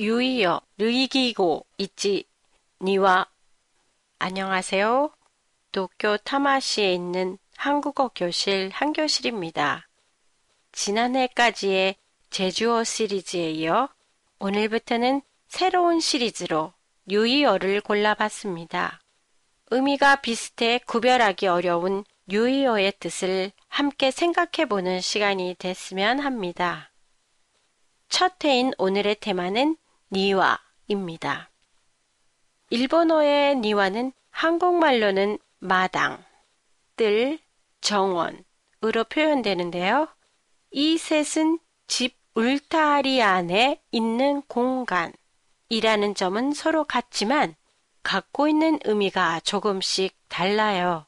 유이어 르이기고 있지 니와 안녕하세요. 도쿄 타마시에 있는 한국어 교실 한교실입니다. 지난해까지의 제주어 시리즈에 이어 오늘부터는 새로운 시리즈로 유이어를 골라봤습니다. 의미가 비슷해 구별하기 어려운 유이어의 뜻을 함께 생각해보는 시간이 됐으면 합니다. 첫 회인 오늘의 테마는 니와입니다. 일본어의 니와는 한국말로는 마당, 뜰, 정원으로 표현되는데요. 이 셋은 집 울타리 안에 있는 공간이라는 점은 서로 같지만 갖고 있는 의미가 조금씩 달라요.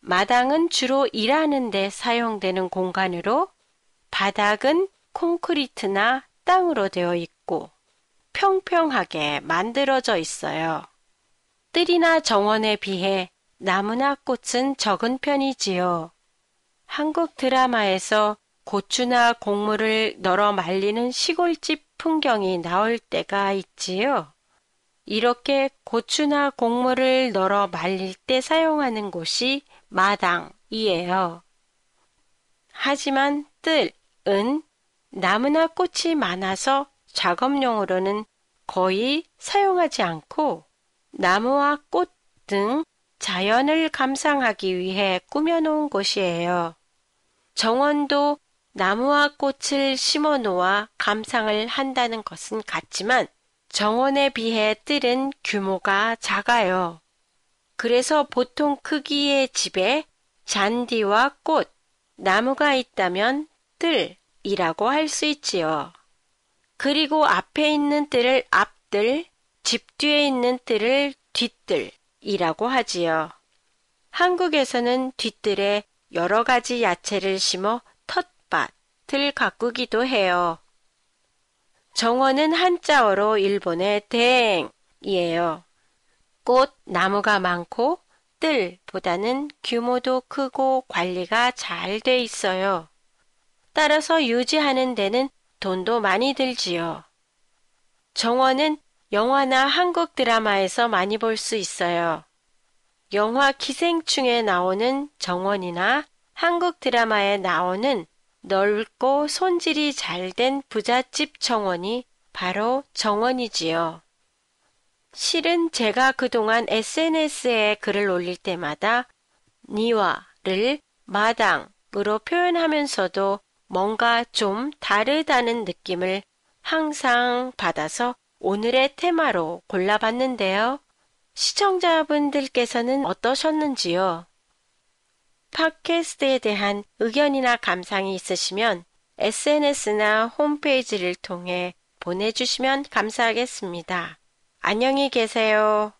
마당은 주로 일하는 데 사용되는 공간으로 바닥은 콘크리트나 땅으로 되어 있고 평평하게 만들어져 있어요. 뜰이나 정원에 비해 나무나 꽃은 적은 편이지요. 한국 드라마에서 고추나 곡물을 널어 말리는 시골집 풍경이 나올 때가 있지요. 이렇게 고추나 곡물을 널어 말릴 때 사용하는 곳이 마당이에요. 하지만 뜰은 나무나 꽃이 많아서 작업용으로는 거의 사용하지 않고 나무와 꽃 등 자연을 감상하기 위해 꾸며놓은 곳이에요. 정원도 나무와 꽃을 심어 놓아 감상을 한다는 것은 같지만 정원에 비해 뜰은 규모가 작아요. 그래서 보통 크기의 집에 잔디와 꽃, 나무가 있다면 뜰이라고 할 수 있지요. 그리고 앞에 있는 뜰을 앞뜰, 집 뒤에 있는 뜰을 뒷뜰이라고 하지요. 한국에서는 뒷뜰에 여러 가지 야채를 심어 텃밭을 가꾸기도 해요. 정원은 한자어로 일본의 대행이에요. 꽃, 나무가 많고 뜰보다는 규모도 크고 관리가 잘 돼 있어요. 따라서 유지하는 데는 돈도 많이 들지요. 정원은 영화나 한국 드라마에서 많이 볼 수 있어요. 영화 기생충에 나오는 정원이나 한국 드라마에 나오는 넓고 손질이 잘 된 부잣집 정원이 바로 정원이지요. 실은 제가 그동안 SNS에 글을 올릴 때마다 니와를 마당으로 표현하면서도 뭔가 좀 다르다는 느낌을 항상 받아서 오늘의 테마로 골라봤는데요. 시청자분들께서는 어떠셨는지요? 팟캐스트에 대한 의견이나 감상이 있으시면 SNS나 홈페이지를 통해 보내주시면 감사하겠습니다. 안녕히 계세요.